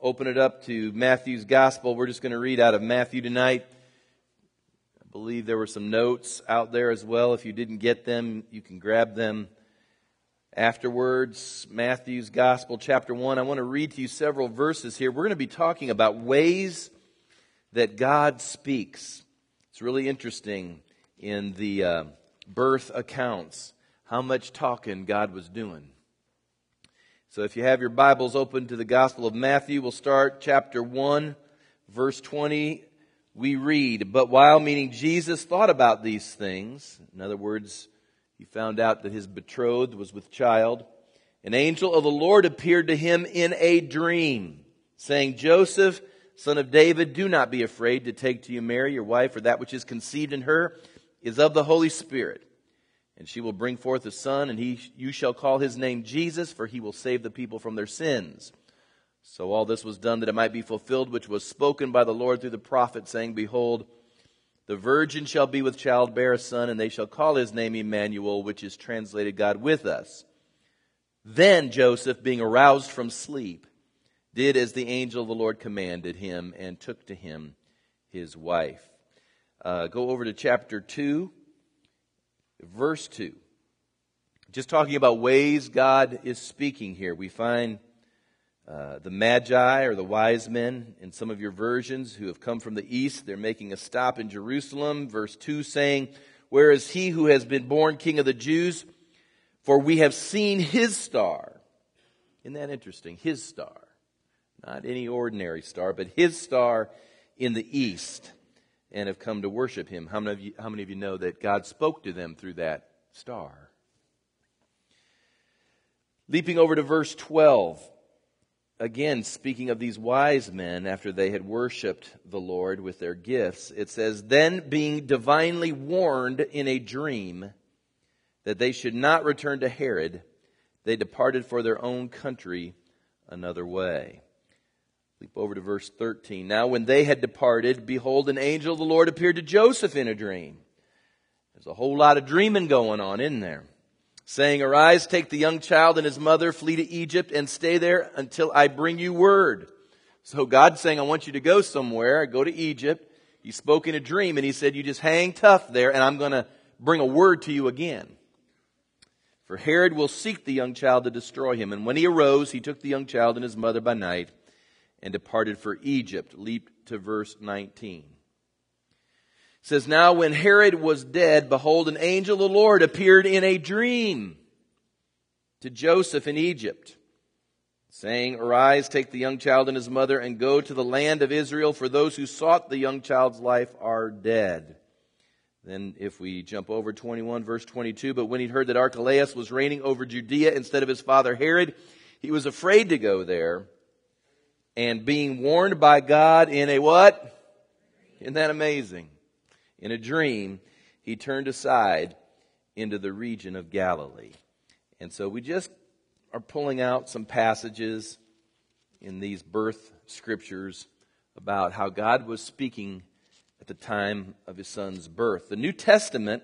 Open it up to Matthew's Gospel. We're just going to read out of Matthew tonight. I believe there were some notes out there as well. If you didn't get them, you can grab them afterwards. Matthew's Gospel, chapter 1. I want to read to you several verses here. We're going to be talking about ways that God speaks. It's really interesting in the uh, birth accounts how much talking God was doing. So if you have your Bibles open to the Gospel of Matthew, we'll start chapter 1, verse 20. We read, But while, meaning Jesus, thought about these things, in other words, he found out that his betrothed was with child, an angel of the Lord appeared to him in a dream, saying, Joseph, son of David, do not be afraid to take to you Mary, your wife, for that which is conceived in her is of the Holy Spirit. And she will bring forth a son, and he, you shall call his name Jesus, for he will save the people from their sins. So all this was done that it might be fulfilled, which was spoken by the Lord through the prophet, saying, Behold, the virgin shall be with child, bear a son, and they shall call his name Emmanuel, which is translated God with us. Then Joseph, being aroused from sleep, did as the angel of the Lord commanded him, and took to him his wife. Uh, go over to chapter 2 verse 2. Just talking about ways God is speaking here. We find uh, the Magi or the wise men in some of your versions who have come from the east. They're making a stop in Jerusalem. Verse 2 saying, Where is he who has been born king of the Jews? For we have seen his star. Isn't that interesting? His star. Not any ordinary star, but his star in the east and have come to worship him. How many of you, how many of you know that God spoke to them through that star? Leaping over to verse 12, again, speaking of these wise men after they had worshiped the Lord with their gifts, it says, Then being divinely warned in a dream that they should not return to Herod, they departed for their own country another way. Leap over to verse 13. Now, when they had departed, behold, an angel of the Lord appeared to Joseph in a dream. There's a whole lot of dreaming going on in there. Saying, Arise, take the young child and his mother, flee to Egypt, and stay there until I bring you word. So God's saying, I want you to go somewhere, go to Egypt. He spoke in a dream, and he said, You just hang tough there, and I'm going to bring a word to you again. For Herod will seek the young child to destroy him. And when he arose, he took the young child and his mother by night and departed for Egypt. Leap to verse 19. It says, Now when Herod was dead, behold, an angel of the Lord appeared in a dream to Joseph in Egypt, saying, Arise, take the young child and his mother, and go to the land of Israel, for those who sought the young child's life are dead. Then, if we jump over 21, verse 22, but when he heard that Archelaus was reigning over Judea instead of his father Herod, he was afraid to go there and being warned by God in a what? Isn't that amazing? In a dream, he turned aside into the region of Galilee. And so we just are pulling out some passages in these birth scriptures about how God was speaking at the time of his son's birth. The New Testament,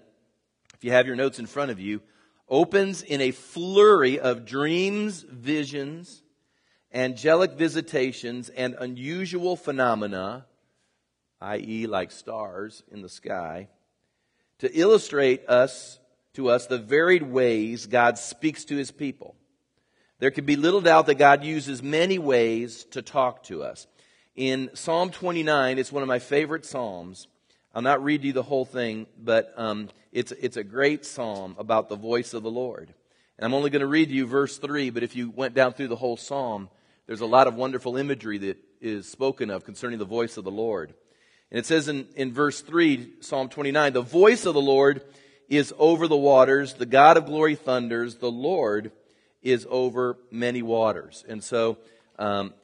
if you have your notes in front of you, opens in a flurry of dreams, visions, angelic visitations, and unusual phenomena, i.e., like stars in the sky, to illustrate us to us the varied ways God speaks to his people. There can be little doubt that God uses many ways to talk to us. In Psalm 29, it's one of my favorite psalms. I'll not read you the whole thing, but um, it's, it's a great psalm about the voice of the Lord. And I'm only going to read you verse 3, but if you went down through the whole psalm, there's a lot of wonderful imagery that is spoken of concerning the voice of the Lord. And it says in, in verse 3, Psalm 29, the voice of the Lord is over the waters, the God of glory thunders, the Lord is over many waters. And so, um,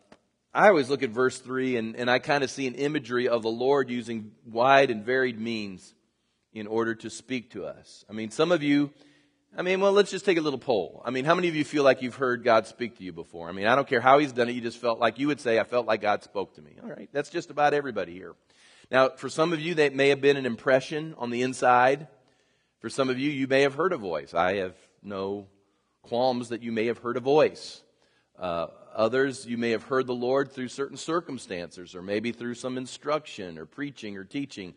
I always look at verse 3 and, and I kind of see an imagery of the Lord using wide and varied means in order to speak to us. I mean, some of you I mean, well, let's just take a little poll. I mean, how many of you feel like you've heard God speak to you before? I mean, I don't care how He's done it, you just felt like you would say, I felt like God spoke to me. All right, that's just about everybody here. Now, for some of you, that may have been an impression on the inside. For some of you, you may have heard a voice. I have no qualms that you may have heard a voice. Uh, others, you may have heard the Lord through certain circumstances, or maybe through some instruction, or preaching, or teaching.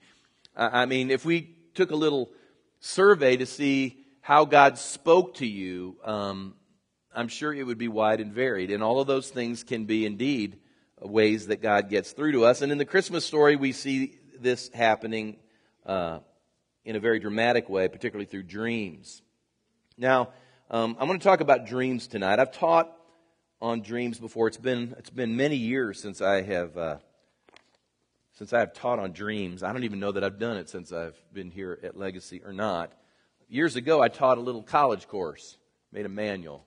I mean, if we took a little survey to see how God spoke to you, um, I'm sure it would be wide and varied. And all of those things can be indeed ways that God gets through to us. And in the Christmas story, we see this happening uh, in a very dramatic way, particularly through dreams. Now, um, I'm going to talk about dreams tonight. I've taught on dreams before. It's been it's been many years since I have uh, since I have taught on dreams. I don't even know that I've done it since I've been here at Legacy or not. Years ago, I taught a little college course, made a manual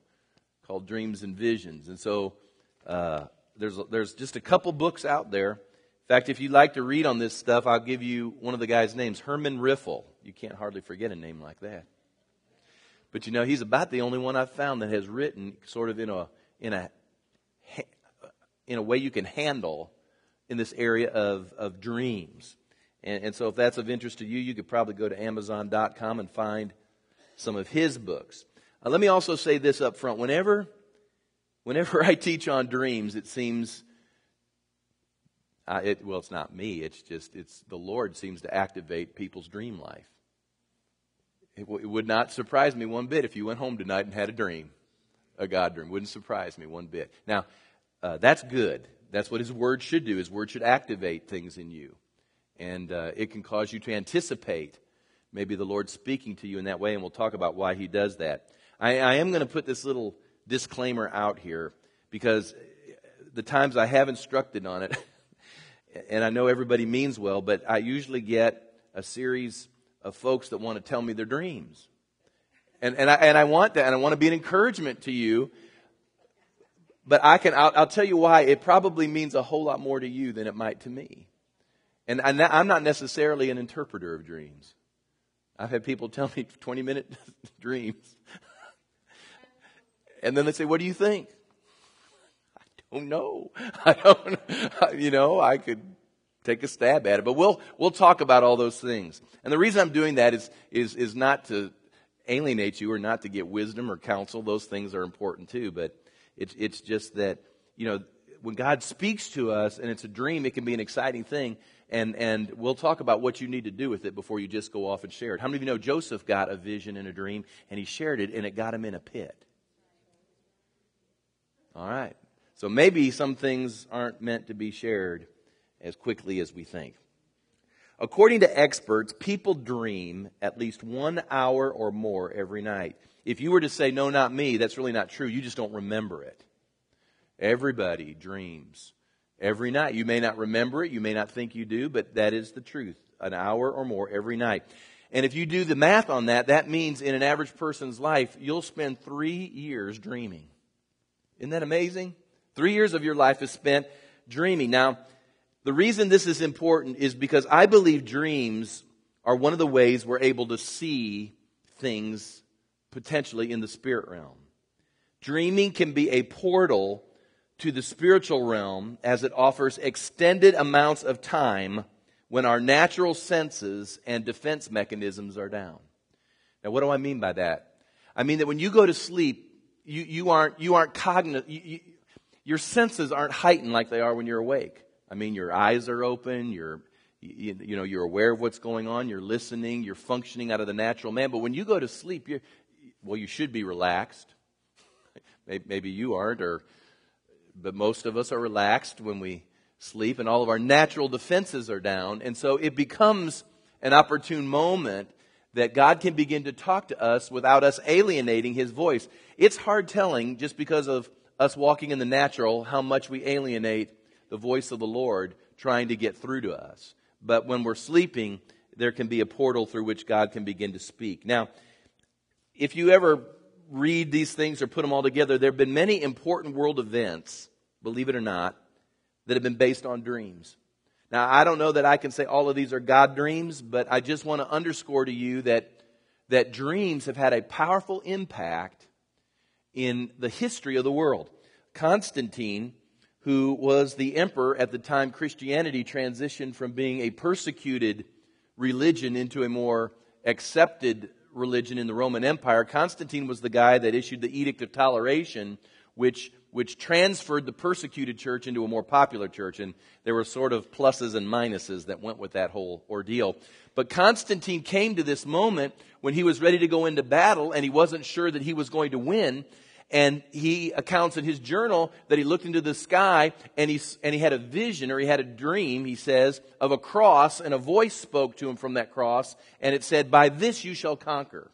called Dreams and Visions, and so uh, there's there's just a couple books out there. In fact, if you'd like to read on this stuff, I'll give you one of the guys' names, Herman Riffel. You can't hardly forget a name like that. But you know, he's about the only one I've found that has written sort of in a in a in a way you can handle in this area of, of dreams. And, and so if that's of interest to you, you could probably go to Amazon.com and find some of his books. Uh, let me also say this up front. Whenever, whenever I teach on dreams, it seems, uh, it, well, it's not me. It's just, it's the Lord seems to activate people's dream life. It, w- it would not surprise me one bit if you went home tonight and had a dream a God dream. Wouldn't surprise me one bit. Now, uh, that's good. That's what His Word should do. His Word should activate things in you. And uh, it can cause you to anticipate maybe the Lord speaking to you in that way, and we'll talk about why He does that. I, I am going to put this little disclaimer out here because the times I have instructed on it, and I know everybody means well, but I usually get a series of folks that want to tell me their dreams. And, and, I, and I want that, and I want to be an encouragement to you. But I can, I'll, I'll tell you why. It probably means a whole lot more to you than it might to me. And I'm not necessarily an interpreter of dreams. I've had people tell me 20 minute dreams. and then they say, What do you think? I don't know. I don't, you know, I could take a stab at it. But we'll, we'll talk about all those things. And the reason I'm doing that is, is, is not to alienate you or not to get wisdom or counsel. Those things are important too. But it's, it's just that, you know, when God speaks to us and it's a dream, it can be an exciting thing. And, and we'll talk about what you need to do with it before you just go off and share it. How many of you know Joseph got a vision and a dream and he shared it and it got him in a pit? All right. So maybe some things aren't meant to be shared as quickly as we think. According to experts, people dream at least one hour or more every night. If you were to say, no, not me, that's really not true. You just don't remember it. Everybody dreams every night. You may not remember it. You may not think you do, but that is the truth. An hour or more every night. And if you do the math on that, that means in an average person's life, you'll spend three years dreaming. Isn't that amazing? Three years of your life is spent dreaming. Now, the reason this is important is because I believe dreams are one of the ways we're able to see things potentially in the spirit realm. Dreaming can be a portal to the spiritual realm as it offers extended amounts of time when our natural senses and defense mechanisms are down. Now, what do I mean by that? I mean that when you go to sleep, you, you aren't, you aren't cognizant, you, you, your senses aren't heightened like they are when you're awake. I mean, your eyes are open, you're, you, you, know, you're aware of what's going on, you're listening, you're functioning out of the natural man. But when you go to sleep, you're, well, you should be relaxed. maybe, maybe you aren't, or, but most of us are relaxed when we sleep, and all of our natural defenses are down. And so it becomes an opportune moment that God can begin to talk to us without us alienating His voice. It's hard telling just because of us walking in the natural how much we alienate the voice of the Lord trying to get through to us. But when we're sleeping, there can be a portal through which God can begin to speak. Now, if you ever read these things or put them all together, there have been many important world events, believe it or not, that have been based on dreams. Now, I don't know that I can say all of these are God dreams, but I just want to underscore to you that, that dreams have had a powerful impact in the history of the world. Constantine who was the emperor at the time Christianity transitioned from being a persecuted religion into a more accepted religion in the Roman Empire. Constantine was the guy that issued the Edict of Toleration, which which transferred the persecuted church into a more popular church. And there were sort of pluses and minuses that went with that whole ordeal. But Constantine came to this moment when he was ready to go into battle and he wasn't sure that he was going to win. And he accounts in his journal that he looked into the sky and he, and he had a vision or he had a dream, he says, of a cross and a voice spoke to him from that cross and it said, by this you shall conquer.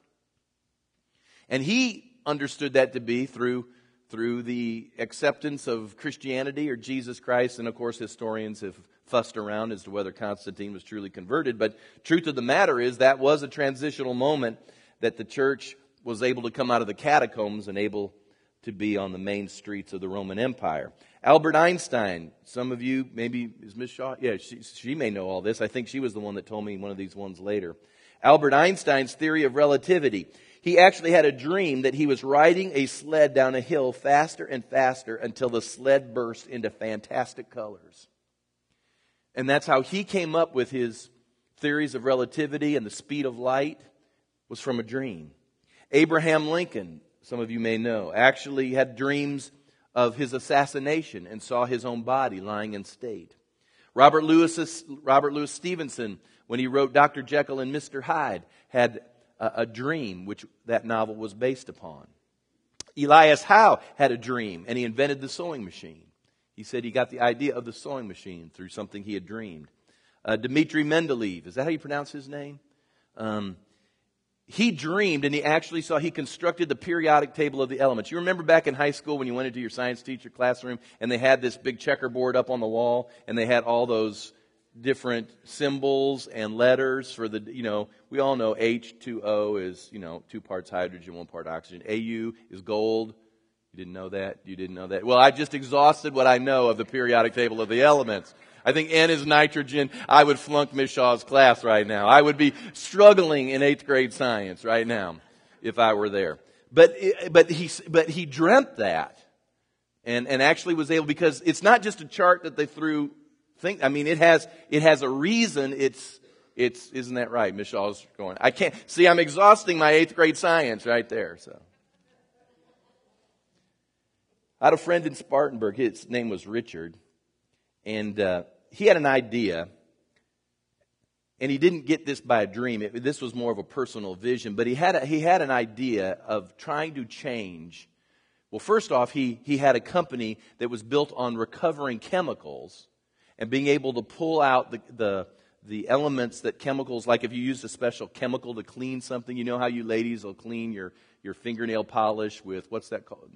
And he understood that to be through through the acceptance of Christianity or Jesus Christ. And of course, historians have fussed around as to whether Constantine was truly converted. But truth of the matter is that was a transitional moment that the church was able to come out of the catacombs and able to be on the main streets of the Roman Empire. Albert Einstein, some of you, maybe, is Miss Shaw? Yeah, she, she may know all this. I think she was the one that told me one of these ones later. Albert Einstein's theory of relativity. He actually had a dream that he was riding a sled down a hill faster and faster until the sled burst into fantastic colors. And that's how he came up with his theories of relativity and the speed of light was from a dream. Abraham Lincoln, some of you may know, actually had dreams of his assassination and saw his own body lying in state. Robert Louis, Robert Louis Stevenson, when he wrote Dr. Jekyll and Mr. Hyde, had a, a dream which that novel was based upon. Elias Howe had a dream and he invented the sewing machine. He said he got the idea of the sewing machine through something he had dreamed. Uh, Dmitri Mendeleev, is that how you pronounce his name? Um, he dreamed and he actually saw he constructed the periodic table of the elements. You remember back in high school when you went into your science teacher classroom and they had this big checkerboard up on the wall and they had all those different symbols and letters for the, you know, we all know H2O is, you know, two parts hydrogen, one part oxygen. AU is gold. You didn't know that? You didn't know that? Well, I just exhausted what I know of the periodic table of the elements. I think N is nitrogen. I would flunk Miss Shaw's class right now. I would be struggling in eighth grade science right now if I were there. But, but he, but he dreamt that and, and actually was able, because it's not just a chart that they threw think, I mean, it has, it has a reason it's, it's, isn't that right? Michelle's going, I can't, see, I'm exhausting my eighth grade science right there, so. I had a friend in Spartanburg, his name was Richard, and, uh, he had an idea, and he didn't get this by a dream. It, this was more of a personal vision, but he had, a, he had an idea of trying to change. Well, first off, he, he had a company that was built on recovering chemicals and being able to pull out the, the, the elements that chemicals, like if you used a special chemical to clean something, you know how you ladies will clean your, your fingernail polish with, what's that called?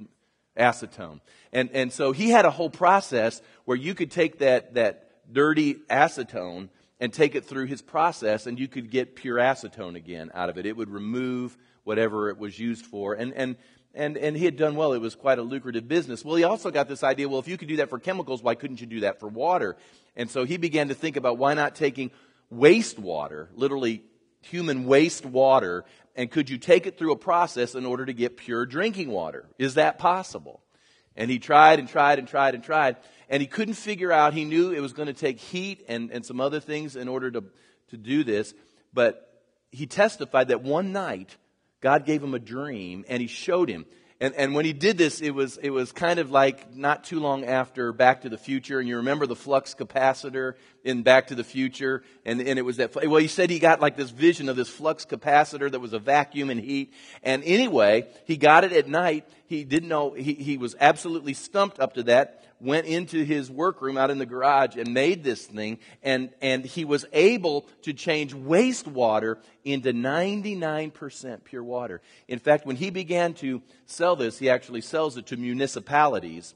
Acetone. And, and so he had a whole process where you could take that, that dirty acetone and take it through his process and you could get pure acetone again out of it. It would remove whatever it was used for. And, and and, and he had done well. It was quite a lucrative business. Well, he also got this idea, well, if you could do that for chemicals, why couldn't you do that for water? And so he began to think about why not taking wastewater, literally human waste water, and could you take it through a process in order to get pure drinking water? Is that possible? And he tried and tried and tried and tried, and he couldn't figure out. He knew it was going to take heat and, and some other things in order to, to do this, but he testified that one night God gave him a dream and he showed him. And, and when he did this, it was, it was kind of like not too long after Back to the Future. And you remember the flux capacitor in Back to the Future? And, and it was that, well, he said he got like this vision of this flux capacitor that was a vacuum and heat. And anyway, he got it at night. He didn't know, he, he was absolutely stumped up to that went into his workroom out in the garage and made this thing and, and he was able to change wastewater into 99% pure water. In fact, when he began to sell this, he actually sells it to municipalities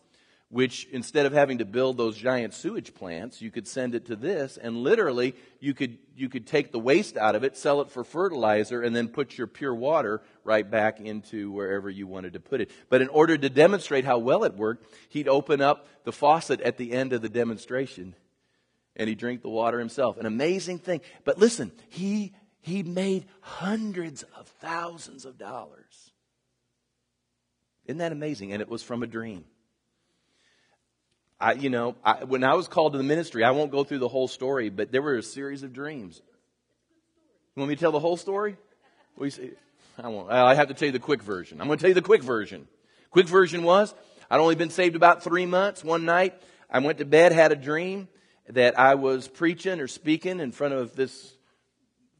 which instead of having to build those giant sewage plants, you could send it to this and literally you could, you could take the waste out of it, sell it for fertilizer, and then put your pure water right back into wherever you wanted to put it. But in order to demonstrate how well it worked, he'd open up the faucet at the end of the demonstration and he'd drink the water himself. An amazing thing. But listen, he, he made hundreds of thousands of dollars. Isn't that amazing? And it was from a dream. I, you know, I, when I was called to the ministry, I won't go through the whole story, but there were a series of dreams. You want me to tell the whole story? I won't. I have to tell you the quick version. I'm going to tell you the quick version. Quick version was, I'd only been saved about three months. One night, I went to bed, had a dream that I was preaching or speaking in front of this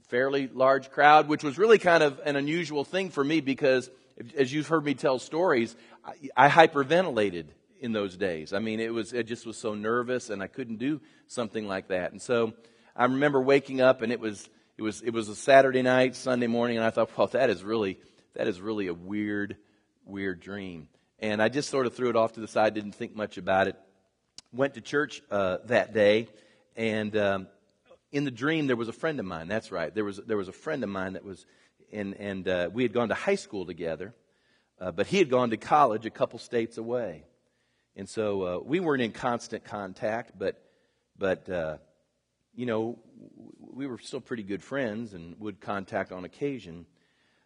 fairly large crowd, which was really kind of an unusual thing for me because, as you've heard me tell stories, I, I hyperventilated in those days. I mean, it was, I just was so nervous and I couldn't do something like that. And so I remember waking up and it was, it was, it was a Saturday night, Sunday morning, and I thought, well, that is really, that is really a weird, weird dream. And I just sort of threw it off to the side, didn't think much about it. Went to church uh, that day, and um, in the dream there was a friend of mine. That's right. There was there was a friend of mine that was, in, and uh, we had gone to high school together, uh, but he had gone to college a couple states away, and so uh, we weren't in constant contact. But but uh, you know we were still pretty good friends and would contact on occasion.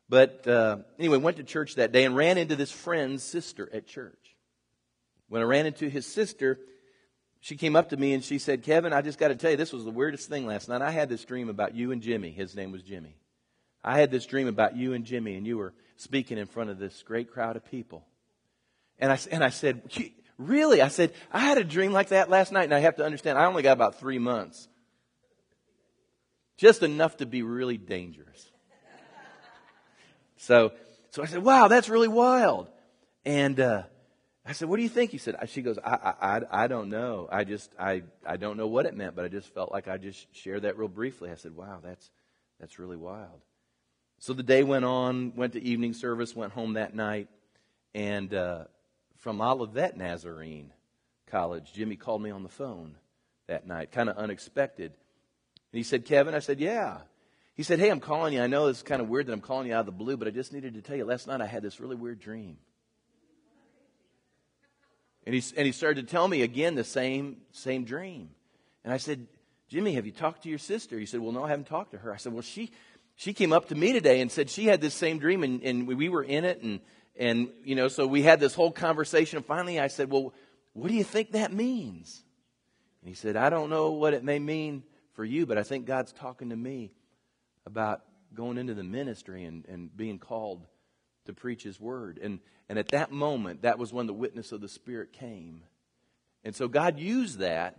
But uh, anyway, went to church that day and ran into this friend's sister at church. When I ran into his sister, she came up to me and she said, Kevin, I just got to tell you, this was the weirdest thing last night. I had this dream about you and Jimmy. His name was Jimmy. I had this dream about you and Jimmy, and you were speaking in front of this great crowd of people. And I, and I said, Really? I said, I had a dream like that last night, and I have to understand, I only got about three months. Just enough to be really dangerous. So, so I said, wow, that's really wild. And, uh, I said, what do you think? He said, she goes, I, I, I don't know. I just, I, I don't know what it meant, but I just felt like I just shared that real briefly. I said, wow, that's, that's really wild. So the day went on, went to evening service, went home that night, and, uh, from Olivet Nazarene College, Jimmy called me on the phone that night, kind of unexpected. And he said, Kevin, I said, yeah. He said, Hey, I'm calling you. I know it's kind of weird that I'm calling you out of the blue, but I just needed to tell you last night I had this really weird dream. And he, and he started to tell me again the same, same dream. And I said, Jimmy, have you talked to your sister? He said, Well, no, I haven't talked to her. I said, Well, she, she came up to me today and said she had this same dream and, and we were in it. And, and, you know, so we had this whole conversation. And finally I said, Well, what do you think that means? And he said, I don't know what it may mean for you, but I think God's talking to me about going into the ministry and, and being called to preach his word. And, and at that moment, that was when the witness of the Spirit came. And so God used that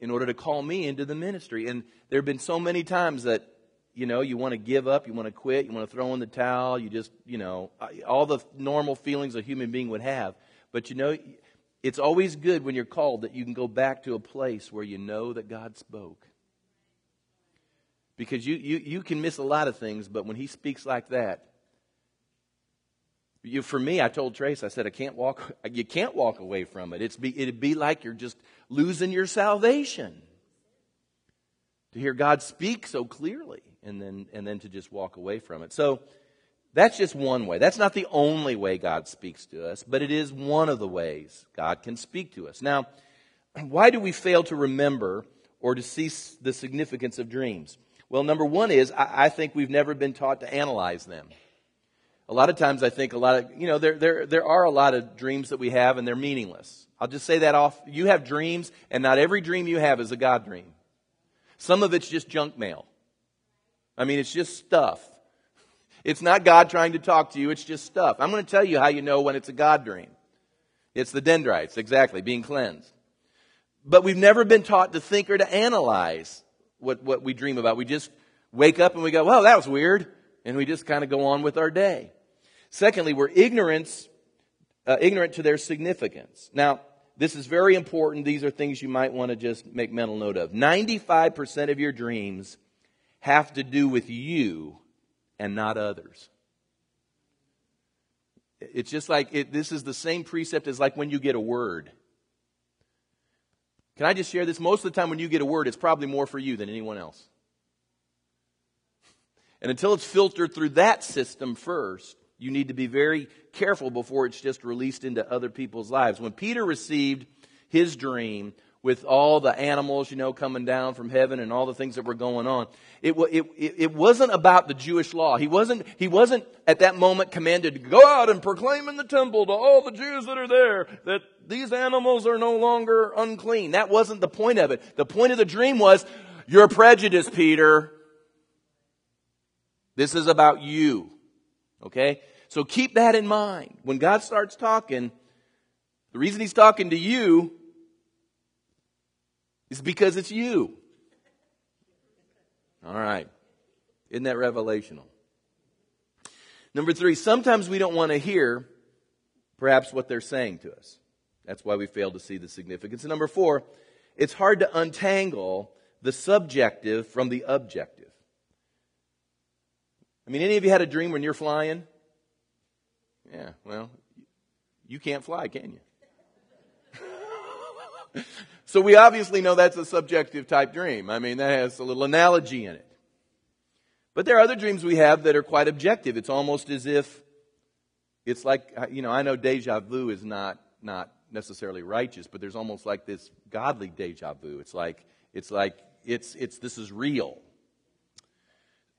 in order to call me into the ministry. And there have been so many times that, you know, you want to give up, you want to quit, you want to throw in the towel, you just, you know, all the normal feelings a human being would have. But you know, it's always good when you're called that you can go back to a place where you know that God spoke. Because you, you, you can miss a lot of things, but when he speaks like that, you, for me, I told Trace, I said, I can't walk, you can't walk away from it. It's be, it'd be like you're just losing your salvation. To hear God speak so clearly and then, and then to just walk away from it. So, that's just one way. That's not the only way God speaks to us, but it is one of the ways God can speak to us. Now, why do we fail to remember or to see the significance of dreams? Well, number one is I, I think we've never been taught to analyze them. A lot of times I think a lot of, you know, there, there, there are a lot of dreams that we have and they're meaningless. I'll just say that off. You have dreams and not every dream you have is a God dream. Some of it's just junk mail. I mean, it's just stuff. It's not God trying to talk to you, it's just stuff. I'm going to tell you how you know when it's a God dream. It's the dendrites, exactly, being cleansed. But we've never been taught to think or to analyze what, what we dream about. We just wake up and we go, well, that was weird. And we just kind of go on with our day. Secondly, we're ignorance, uh, ignorant to their significance. Now, this is very important. These are things you might want to just make mental note of. 95% of your dreams have to do with you and not others. It's just like it, this is the same precept as like when you get a word. Can I just share this? Most of the time when you get a word, it's probably more for you than anyone else. And until it's filtered through that system first, you need to be very careful before it's just released into other people's lives. When Peter received his dream with all the animals, you know, coming down from heaven and all the things that were going on, it, it, it wasn't about the Jewish law. He wasn't, he wasn't at that moment commanded to go out and proclaim in the temple to all the Jews that are there that these animals are no longer unclean. That wasn't the point of it. The point of the dream was, you're prejudiced, Peter. This is about you. Okay? So keep that in mind. When God starts talking, The reason he's talking to you is because it's you. All right. Isn't that revelational? Number three, sometimes we don't want to hear perhaps what they're saying to us. That's why we fail to see the significance. And number four, it's hard to untangle the subjective from the objective. I mean, any of you had a dream when you're flying? Yeah, well, you can't fly, can you? So we obviously know that's a subjective type dream. I mean, that has a little analogy in it. But there are other dreams we have that are quite objective. It's almost as if it's like, you know, I know deja vu is not, not necessarily righteous, but there's almost like this godly deja vu. It's like, it's like, it's, it's, this is real.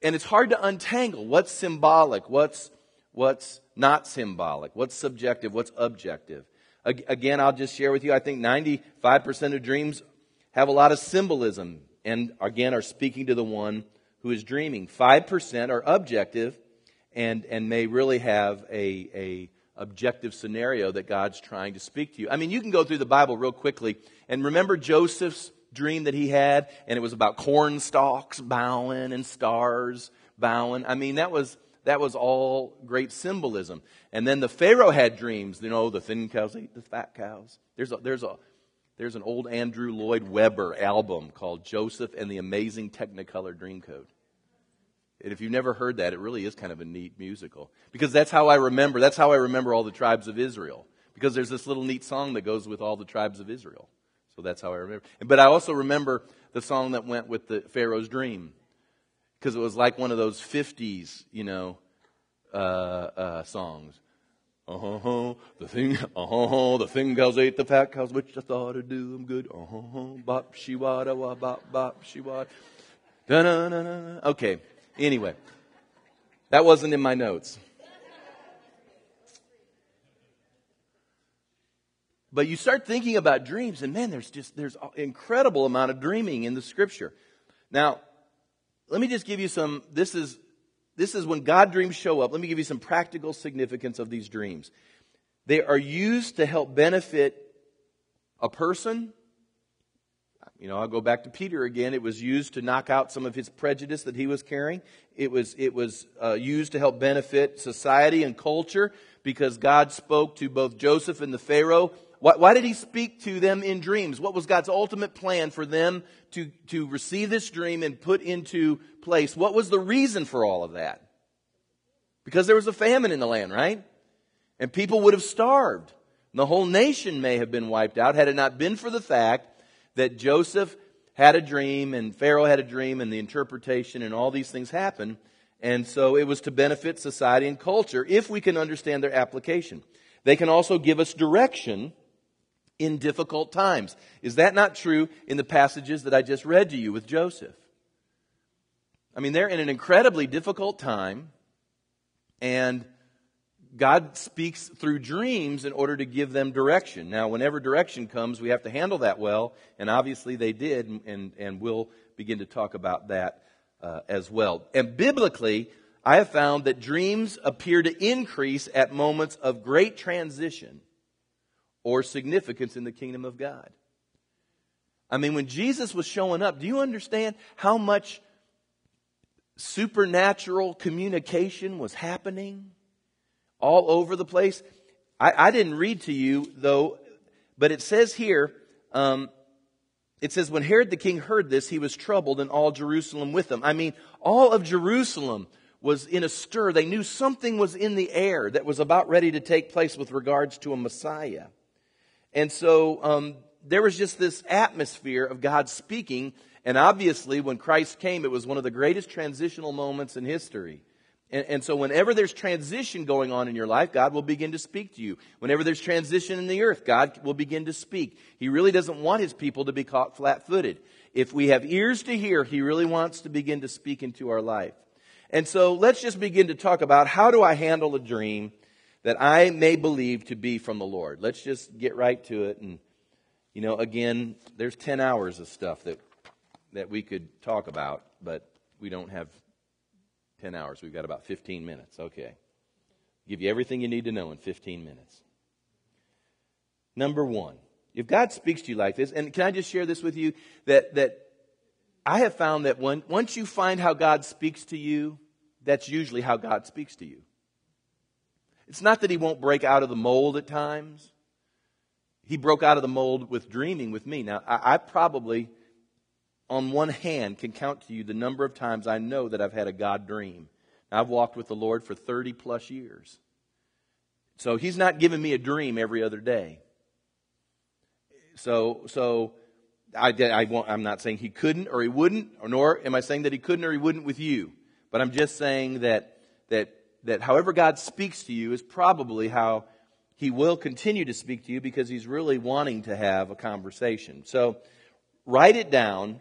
And it's hard to untangle what's symbolic, what's, what's not symbolic, what's subjective, what's objective. Again, I'll just share with you, I think 95% of dreams have a lot of symbolism and again are speaking to the one who is dreaming. 5% are objective and, and may really have a, a objective scenario that God's trying to speak to you. I mean, you can go through the Bible real quickly and remember Joseph's dream that he had, and it was about corn stalks bowing and stars bowing. I mean, that was that was all great symbolism. And then the Pharaoh had dreams. You know, the thin cows ate the fat cows. There's a there's a there's an old Andrew Lloyd Webber album called Joseph and the Amazing Technicolor Dreamcoat. And if you've never heard that, it really is kind of a neat musical. Because that's how I remember, that's how I remember all the tribes of Israel. Because there's this little neat song that goes with all the tribes of Israel. So that's how I remember. But I also remember the song that went with the Pharaoh's dream. Because it was like one of those 50s, you know, uh, uh, songs. Uh-huh, the thing, uh-huh, the thing cows ate the fat cows, which I thought would do them good. Uh-huh, bop, she wada, wa, bop, bop, she wada. Da-na-na-na. Okay, Anyway, that wasn't in my notes. But you start thinking about dreams, and man, there's just there's incredible amount of dreaming in the scripture. Now, let me just give you some. This is this is when God dreams show up. Let me give you some practical significance of these dreams. They are used to help benefit a person you know, I'll go back to Peter again. It was used to knock out some of his prejudice that he was carrying. It was, it was uh, used to help benefit society and culture because God spoke to both Joseph and the Pharaoh. Why, why did he speak to them in dreams? What was God's ultimate plan for them to, to receive this dream and put into place? What was the reason for all of that? Because there was a famine in the land, right? And people would have starved. And the whole nation may have been wiped out had it not been for the fact that Joseph had a dream and Pharaoh had a dream and the interpretation and all these things happen. And so it was to benefit society and culture if we can understand their application. They can also give us direction in difficult times. Is that not true in the passages that I just read to you with Joseph? I mean, they're in an incredibly difficult time, and God speaks through dreams in order to give them direction. Now, whenever direction comes, we have to handle that well, and obviously they did, and, and, we'll begin to talk about that uh, as well. And biblically, I have found that dreams appear to increase at moments of great transition or significance in the kingdom of God. I mean, when Jesus was showing up, do you understand how much supernatural communication was happening? all over the place. I, I didn't read to you, though, but it says here, um, it says, when Herod the king heard this, he was troubled, and all Jerusalem with him. I mean, all of Jerusalem was in a stir. They knew something was in the air that was about ready to take place with regards to a Messiah. And so um, there was just this atmosphere of God speaking. And obviously, when Christ came, it was one of the greatest transitional moments in history. And, and, so whenever there's transition going on in your life, God will begin to speak to you. Whenever there's transition in the earth, God will begin to speak. He really doesn't want his people to be caught flat footed. If we have ears to hear, he really wants to begin to speak into our life. And so let's just begin to talk about how do I handle a dream that I may believe to be from the Lord. Let's just get right to it. And, you know, again, there's 10 hours of stuff that, that we could talk about, but we don't have 10 hours. We've got about 15 minutes. Okay. Give you everything you need to know in 15 minutes. Number one, if God speaks to you like this, and can I just share this with you that, that I have found that when, once you find how God speaks to you, that's usually how God speaks to you. It's not that He won't break out of the mold at times. He broke out of the mold with dreaming with me. Now, I, I probably, on one hand, can count to you the number of times I know that I've had a God dream. I've walked with the Lord for 30 plus years. So He's not giving me a dream every other day. So, so I, I won't, I'm not saying he couldn't or he wouldn't, or nor am I saying that he couldn't or he wouldn't with you. But I'm just saying that, that, that however God speaks to you is probably how he will continue to speak to you because he's really wanting to have a conversation. So write it down,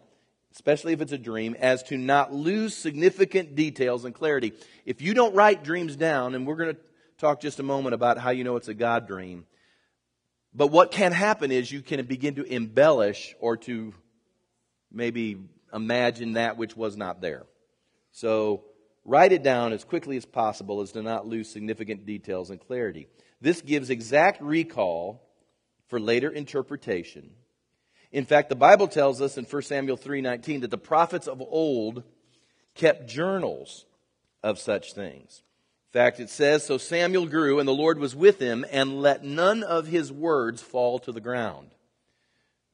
especially if it's a dream, as to not lose significant details and clarity. If you don't write dreams down, and we're going to talk just a moment about how you know it's a God dream, but what can happen is you can begin to embellish or to maybe imagine that which was not there. So write it down as quickly as possible as to not lose significant details and clarity. This gives exact recall for later interpretation. In fact, the Bible tells us in 1 Samuel 3:19 that the prophets of old kept journals of such things In fact, it says, So Samuel grew, and the Lord was with him, and let none of his words fall to the ground.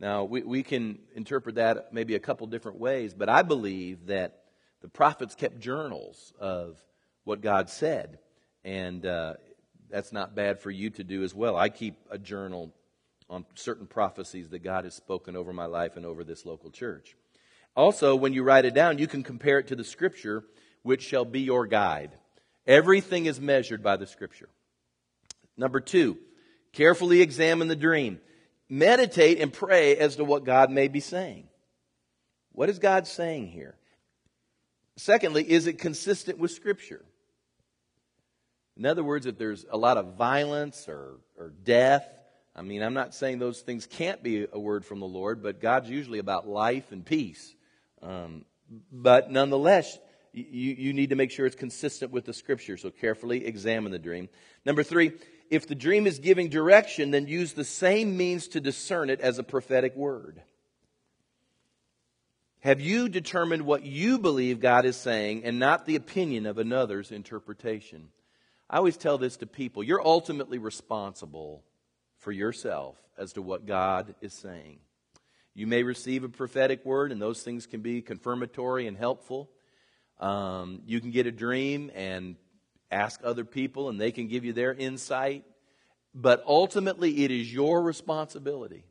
Now, we, we can interpret that maybe a couple different ways, but I believe that the prophets kept journals of what God said. And uh, that's not bad for you to do as well. I keep a journal on certain prophecies that God has spoken over my life and over this local church. Also, when you write it down, you can compare it to the scripture, which shall be your guide. Everything is measured by the scripture. Number two, carefully examine the dream. Meditate and pray as to what God may be saying. What is God saying here? Secondly, is it consistent with scripture? In other words, if there's a lot of violence or, or death, I mean, I'm not saying those things can't be a word from the Lord, but God's usually about life and peace. Um, but nonetheless, you, you need to make sure it's consistent with the scripture, so carefully examine the dream. Number three, if the dream is giving direction, then use the same means to discern it as a prophetic word. Have you determined what you believe God is saying and not the opinion of another's interpretation? I always tell this to people. You're ultimately responsible for yourself as to what God is saying. You may receive a prophetic word, and those things can be confirmatory and helpful. Um, you can get a dream and ask other people, and they can give you their insight. But ultimately, it is your responsibility.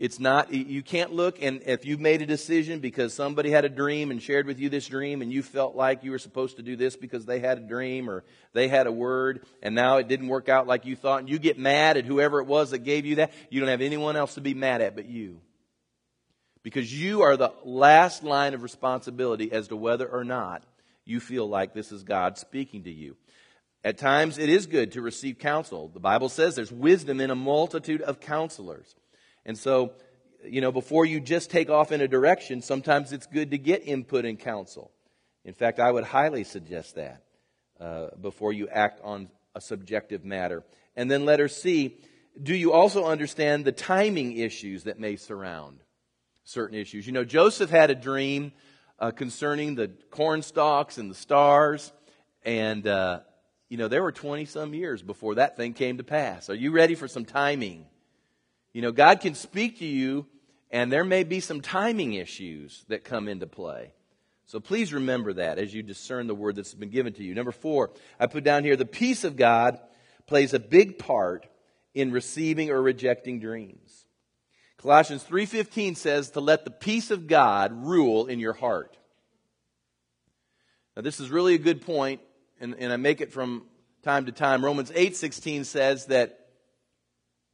It's not, you can't look, and if you've made a decision because somebody had a dream and shared with you this dream, and you felt like you were supposed to do this because they had a dream or they had a word, and now it didn't work out like you thought, and you get mad at whoever it was that gave you that, you don't have anyone else to be mad at but you. Because you are the last line of responsibility as to whether or not you feel like this is God speaking to you. At times, it is good to receive counsel. The Bible says there's wisdom in a multitude of counselors. And so, you know, before you just take off in a direction, sometimes it's good to get input and counsel. In fact, I would highly suggest that uh, before you act on a subjective matter. And then letter C, do you also understand the timing issues that may surround? certain issues. You know, Joseph had a dream uh, concerning the corn stalks and the stars, and, uh, you know, there were 20 some years before that thing came to pass. Are you ready for some timing? You know, God can speak to you, and there may be some timing issues that come into play. So please remember that as you discern the word that's been given to you. Number four, I put down here the peace of God plays a big part in receiving or rejecting dreams. Colossians 3:15 says to let the peace of God rule in your heart. Now this is really a good point, and, and I make it from time to time. Romans 8:16 says that,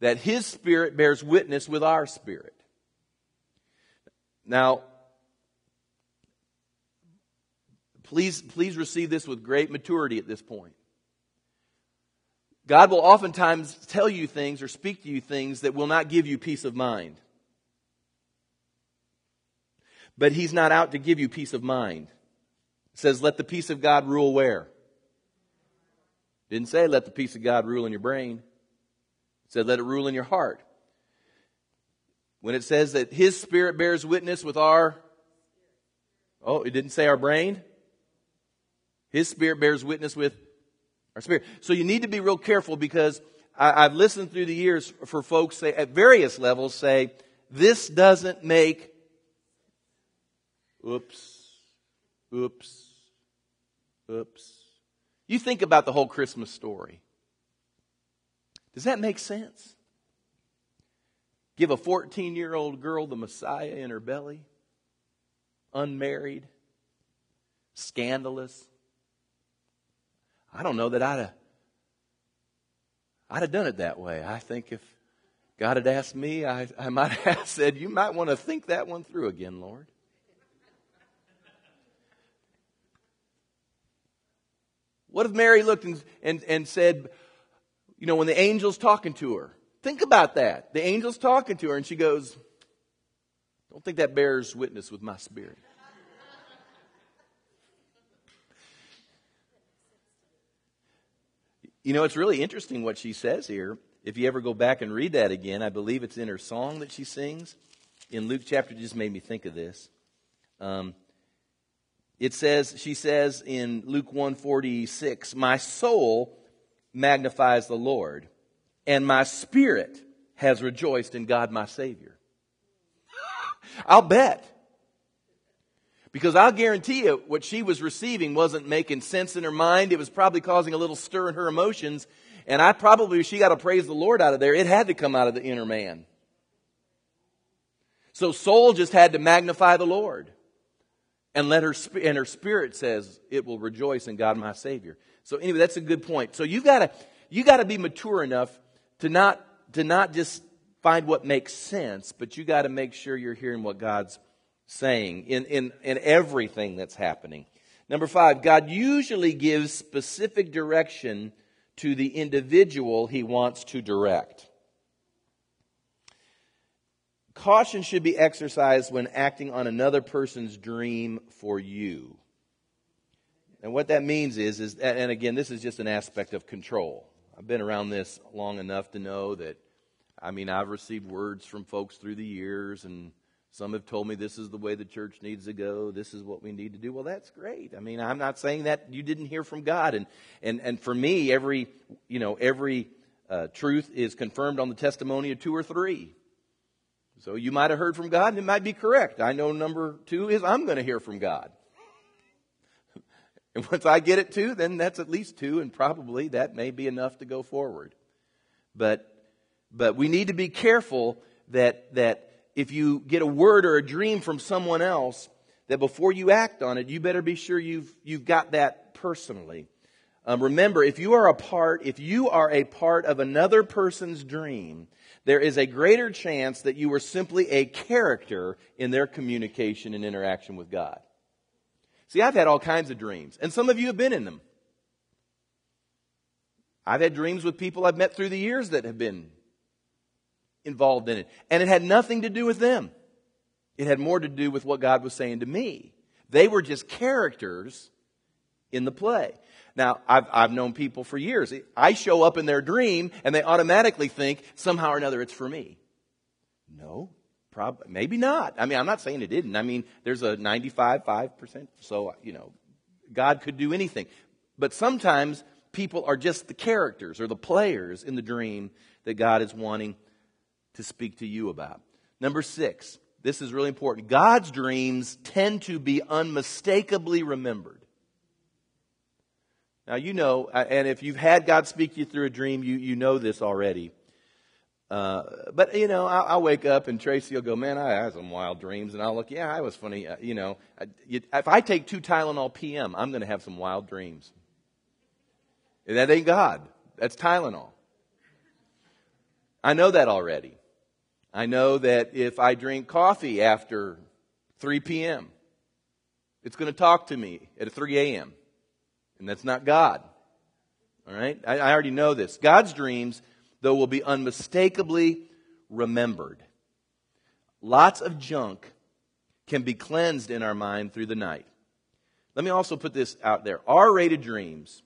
that his spirit bears witness with our spirit. Now, please, please receive this with great maturity at this point. God will oftentimes tell you things or speak to you things that will not give you peace of mind. But He's not out to give you peace of mind. It says, let the peace of God rule where? Didn't say let the peace of God rule in your brain. It said, let it rule in your heart. When it says that his spirit bears witness with our, oh, it didn't say our brain? His spirit bears witness with our spirit. So you need to be real careful because I, have listened through the years for folks say, at various levels say, this doesn't make, oops, oops, oops. You think about the whole Christmas story. Does that make sense? Give a 14 year old girl the Messiah in her belly, unmarried, scandalous. I don't know that I'd have, I'd have done it that way. I think if God had asked me, I, I might have said, You might want to think that one through again, Lord. What if Mary looked and, and, and said, you know, when the angel's talking to her, think about that. The angel's talking to her, and she goes, Don't think that bears witness with my spirit. You know, it's really interesting what she says here. If you ever go back and read that again, I believe it's in her song that she sings. In Luke chapter, just made me think of this. Um, it says, she says in Luke 146, My soul magnifies the Lord, and my spirit has rejoiced in God my Savior. I'll bet. Because I'll guarantee you, what she was receiving wasn't making sense in her mind. It was probably causing a little stir in her emotions. And I probably, she got to praise the Lord out of there, it had to come out of the inner man. So soul just had to magnify the Lord. And let her, and her spirit says, it will rejoice in God my Savior. So anyway, that's a good point. So you've gotta, you gotta be mature enough to not, to not just find what makes sense, but you gotta make sure you're hearing what God's saying in, in, in everything that's happening. Number five, God usually gives specific direction to the individual he wants to direct. Caution should be exercised when acting on another person's dream for you. And what that means is, is and again, this is just an aspect of control. I've been around this long enough to know that, I mean, I've received words from folks through the years and some have told me this is the way the church needs to go. This is what we need to do. Well, that's great. I mean, I'm not saying that you didn't hear from God. And, and, and for me, every, you know, every uh, truth is confirmed on the testimony of two or three. So you might have heard from God and it might be correct. I know number two is I'm going to hear from God. And once I get it two, then that's at least two and probably that may be enough to go forward. But, but we need to be careful that, that if you get a word or a dream from someone else, that before you act on it, you better be sure you've, you've got that personally. Um, remember, if you are a part, if you are a part of another person's dream, there is a greater chance that you were simply a character in their communication and interaction with God. See, I've had all kinds of dreams, and some of you have been in them. I've had dreams with people I've met through the years that have been involved in it. And it had nothing to do with them. It had more to do with what God was saying to me. They were just characters in the play. Now, I've, I've known people for years. I show up in their dream and they automatically think somehow or another it's for me. No, maybe not. I mean, I'm not saying it didn't. I mean, there's a 95, 5%. So, you know, God could do anything. But sometimes people are just the characters or the players in the dream that God is wanting to speak to you about. Number six, this is really important. God's dreams tend to be unmistakably remembered. Now, you know, and if you've had God speak to you through a dream, you, you know this already. Uh, but, you know, I'll, I'll, wake up and Tracy will go, man, I had some wild dreams. And I'll look, yeah, I was funny. Uh, you know, I, you, if I take two Tylenol PM, I'm going to have some wild dreams. And that ain't God. That's Tylenol. I know that already. I know that if I drink coffee after 3 p.m., it's going to talk to me at 3 a.m. And that's not God. All right? I, I already know this. God's dreams, though, will be unmistakably remembered. Lots of junk can be cleansed in our mind through the night. Let me also put this out there. R rated dreams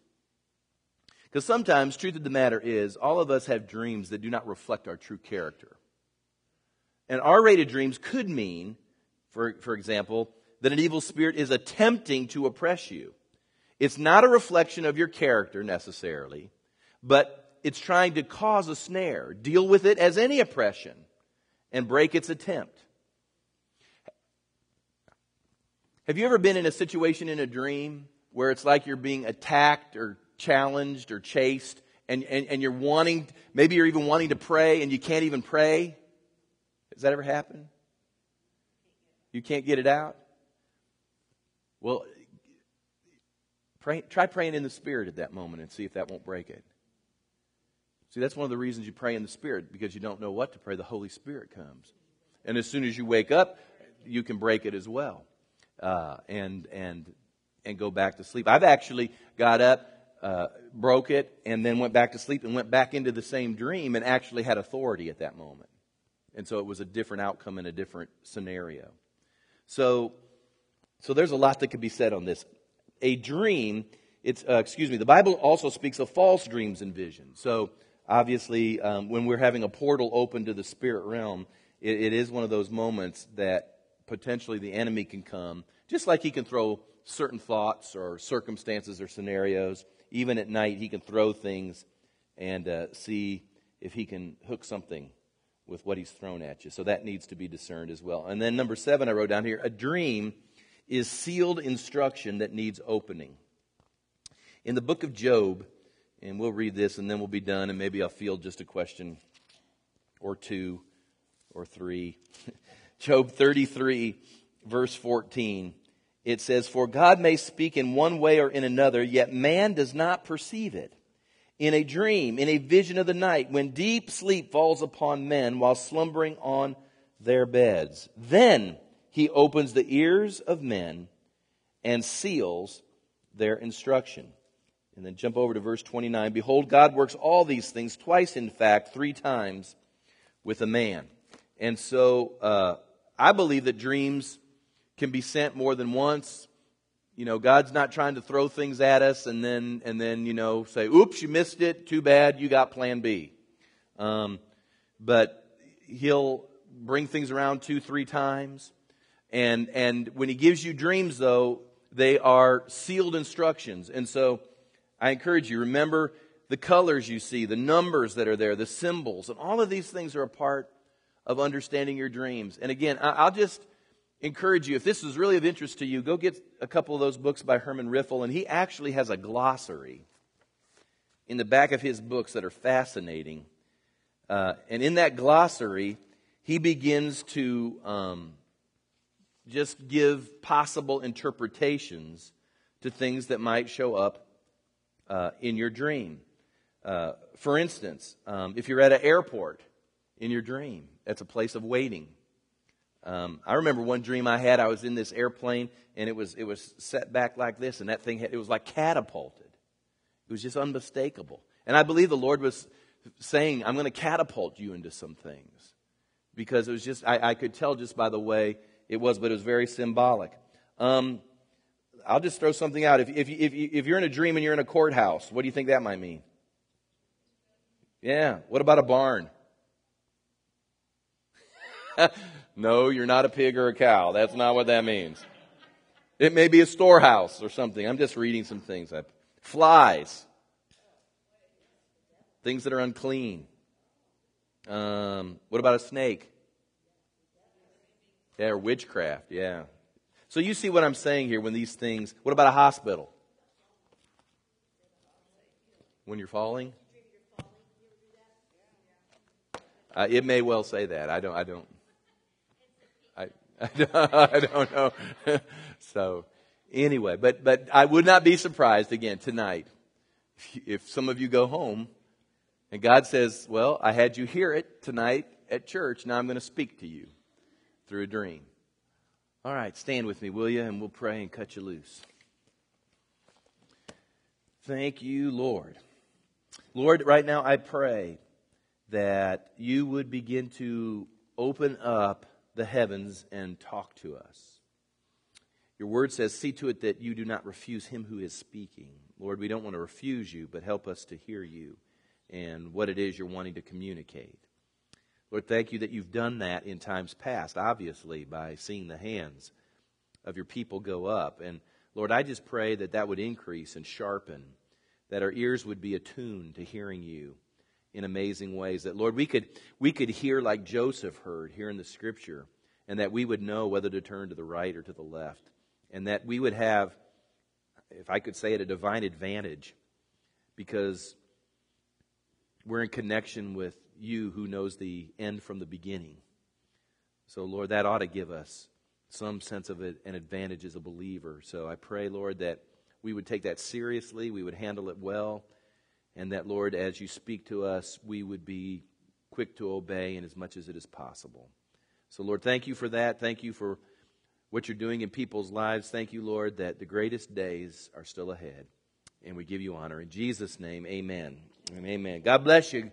Because sometimes, truth of the matter is, all of us have dreams that do not reflect our true character. And R rated dreams could mean, for, for example, that an evil spirit is attempting to oppress you. It's not a reflection of your character necessarily, but it's trying to cause a snare. Deal with it as any oppression and break its attempt. Have you ever been in a situation in a dream where it's like you're being attacked or challenged or chased and, and, and you're wanting, maybe you're even wanting to pray and you can't even pray? Has that ever happened? You can't get it out? Well, pray, try praying in the Spirit at that moment and see if that won't break it. See, that's one of the reasons you pray in the Spirit, because you don't know what to pray. The Holy Spirit comes. And as soon as you wake up, you can break it as well. Uh, and, and, and go back to sleep. I've actually got up, uh, broke it, and then went back to sleep and went back into the same dream and actually had authority at that moment. And so it was a different outcome in a different scenario. So, so there's a lot that could be said on this. A dream, it's, uh, excuse me, the Bible also speaks of false dreams and visions. So obviously, um, when we're having a portal open to the spirit realm, it, it is one of those moments that potentially the enemy can come, just like he can throw certain thoughts or circumstances or scenarios. Even at night, he can throw things and uh, see if he can hook something with what he's thrown at you. So that needs to be discerned as well. And then number seven, I wrote down here a dream is sealed instruction that needs opening. In the book of Job, and we'll read this and then we'll be done, and maybe I'll field just a question or two or three. Job 33, verse 14. It says, For God may speak in one way or in another, yet man does not perceive it. In a dream, in a vision of the night, when deep sleep falls upon men while slumbering on their beds, then he opens the ears of men and seals their instruction. And then jump over to verse 29. Behold, God works all these things, twice in fact, three times with a man. And so uh, I believe that dreams can be sent more than once. You know, God's not trying to throw things at us and then, and then you know, say, oops, you missed it. Too bad. You got plan B. Um, but He'll bring things around two, three times. And, and when He gives you dreams, though, they are sealed instructions. And so I encourage you, remember the colors you see, the numbers that are there, the symbols, and all of these things are a part of understanding your dreams. And again, I'll just encourage you, if this is really of interest to you, go get a couple of those books by Herman Riffel, and he actually has a glossary in the back of his books that are fascinating. Uh, and in that glossary, he begins to um, just give possible interpretations to things that might show up uh, in your dream. Uh, for instance, um, if you're at an airport in your dream, that's a place of waiting. Um, I remember one dream I had. I was in this airplane, and it was it was set back like this, and that thing had, it was like catapulted. It was just unmistakable. And I believe the Lord was saying, "I'm going to catapult you into some things," because it was just I, I could tell just by the way it was, but it was very symbolic. Um, I'll just throw something out. If, if, if, if you're in a dream and you're in a courthouse, what do you think that might mean? Yeah. What about a barn? no, you're not a pig or a cow. That's not what that means. It may be a storehouse or something. I'm just reading some things. Flies. Things that are unclean. Um, what about a snake? Yeah, or witchcraft. Yeah. So you see what I'm saying here when these things, what about a hospital? When you're falling? Uh, it may well say that. I don't, I don't, I, I don't know. so anyway, but, but I would not be surprised again tonight if some of you go home and God says, well, I had you hear it tonight at church. Now I'm going to speak to you through a dream. All right, stand with me, will you? And we'll pray and cut you loose. Thank you, Lord. Lord, right now I pray that you would begin to open up the heavens and talk to us. Your word says, See to it that you do not refuse him who is speaking. Lord, we don't want to refuse you, but help us to hear you and what it is you're wanting to communicate. Lord, thank you that you've done that in times past, obviously, by seeing the hands of your people go up. And Lord, I just pray that that would increase and sharpen, that our ears would be attuned to hearing you in amazing ways. That, Lord, we could, we could hear like Joseph heard here in the scripture, and that we would know whether to turn to the right or to the left. And that we would have, if I could say it, a divine advantage because we're in connection with you who knows the end from the beginning. So, Lord, that ought to give us some sense of an advantage as a believer. So I pray, Lord, that we would take that seriously, we would handle it well, and that, Lord, as you speak to us, we would be quick to obey in as much as it is possible. So, Lord, thank you for that. Thank you for what you're doing in people's lives. Thank you, Lord, that the greatest days are still ahead. And we give you honor. In Jesus' name, amen. And amen. God bless you.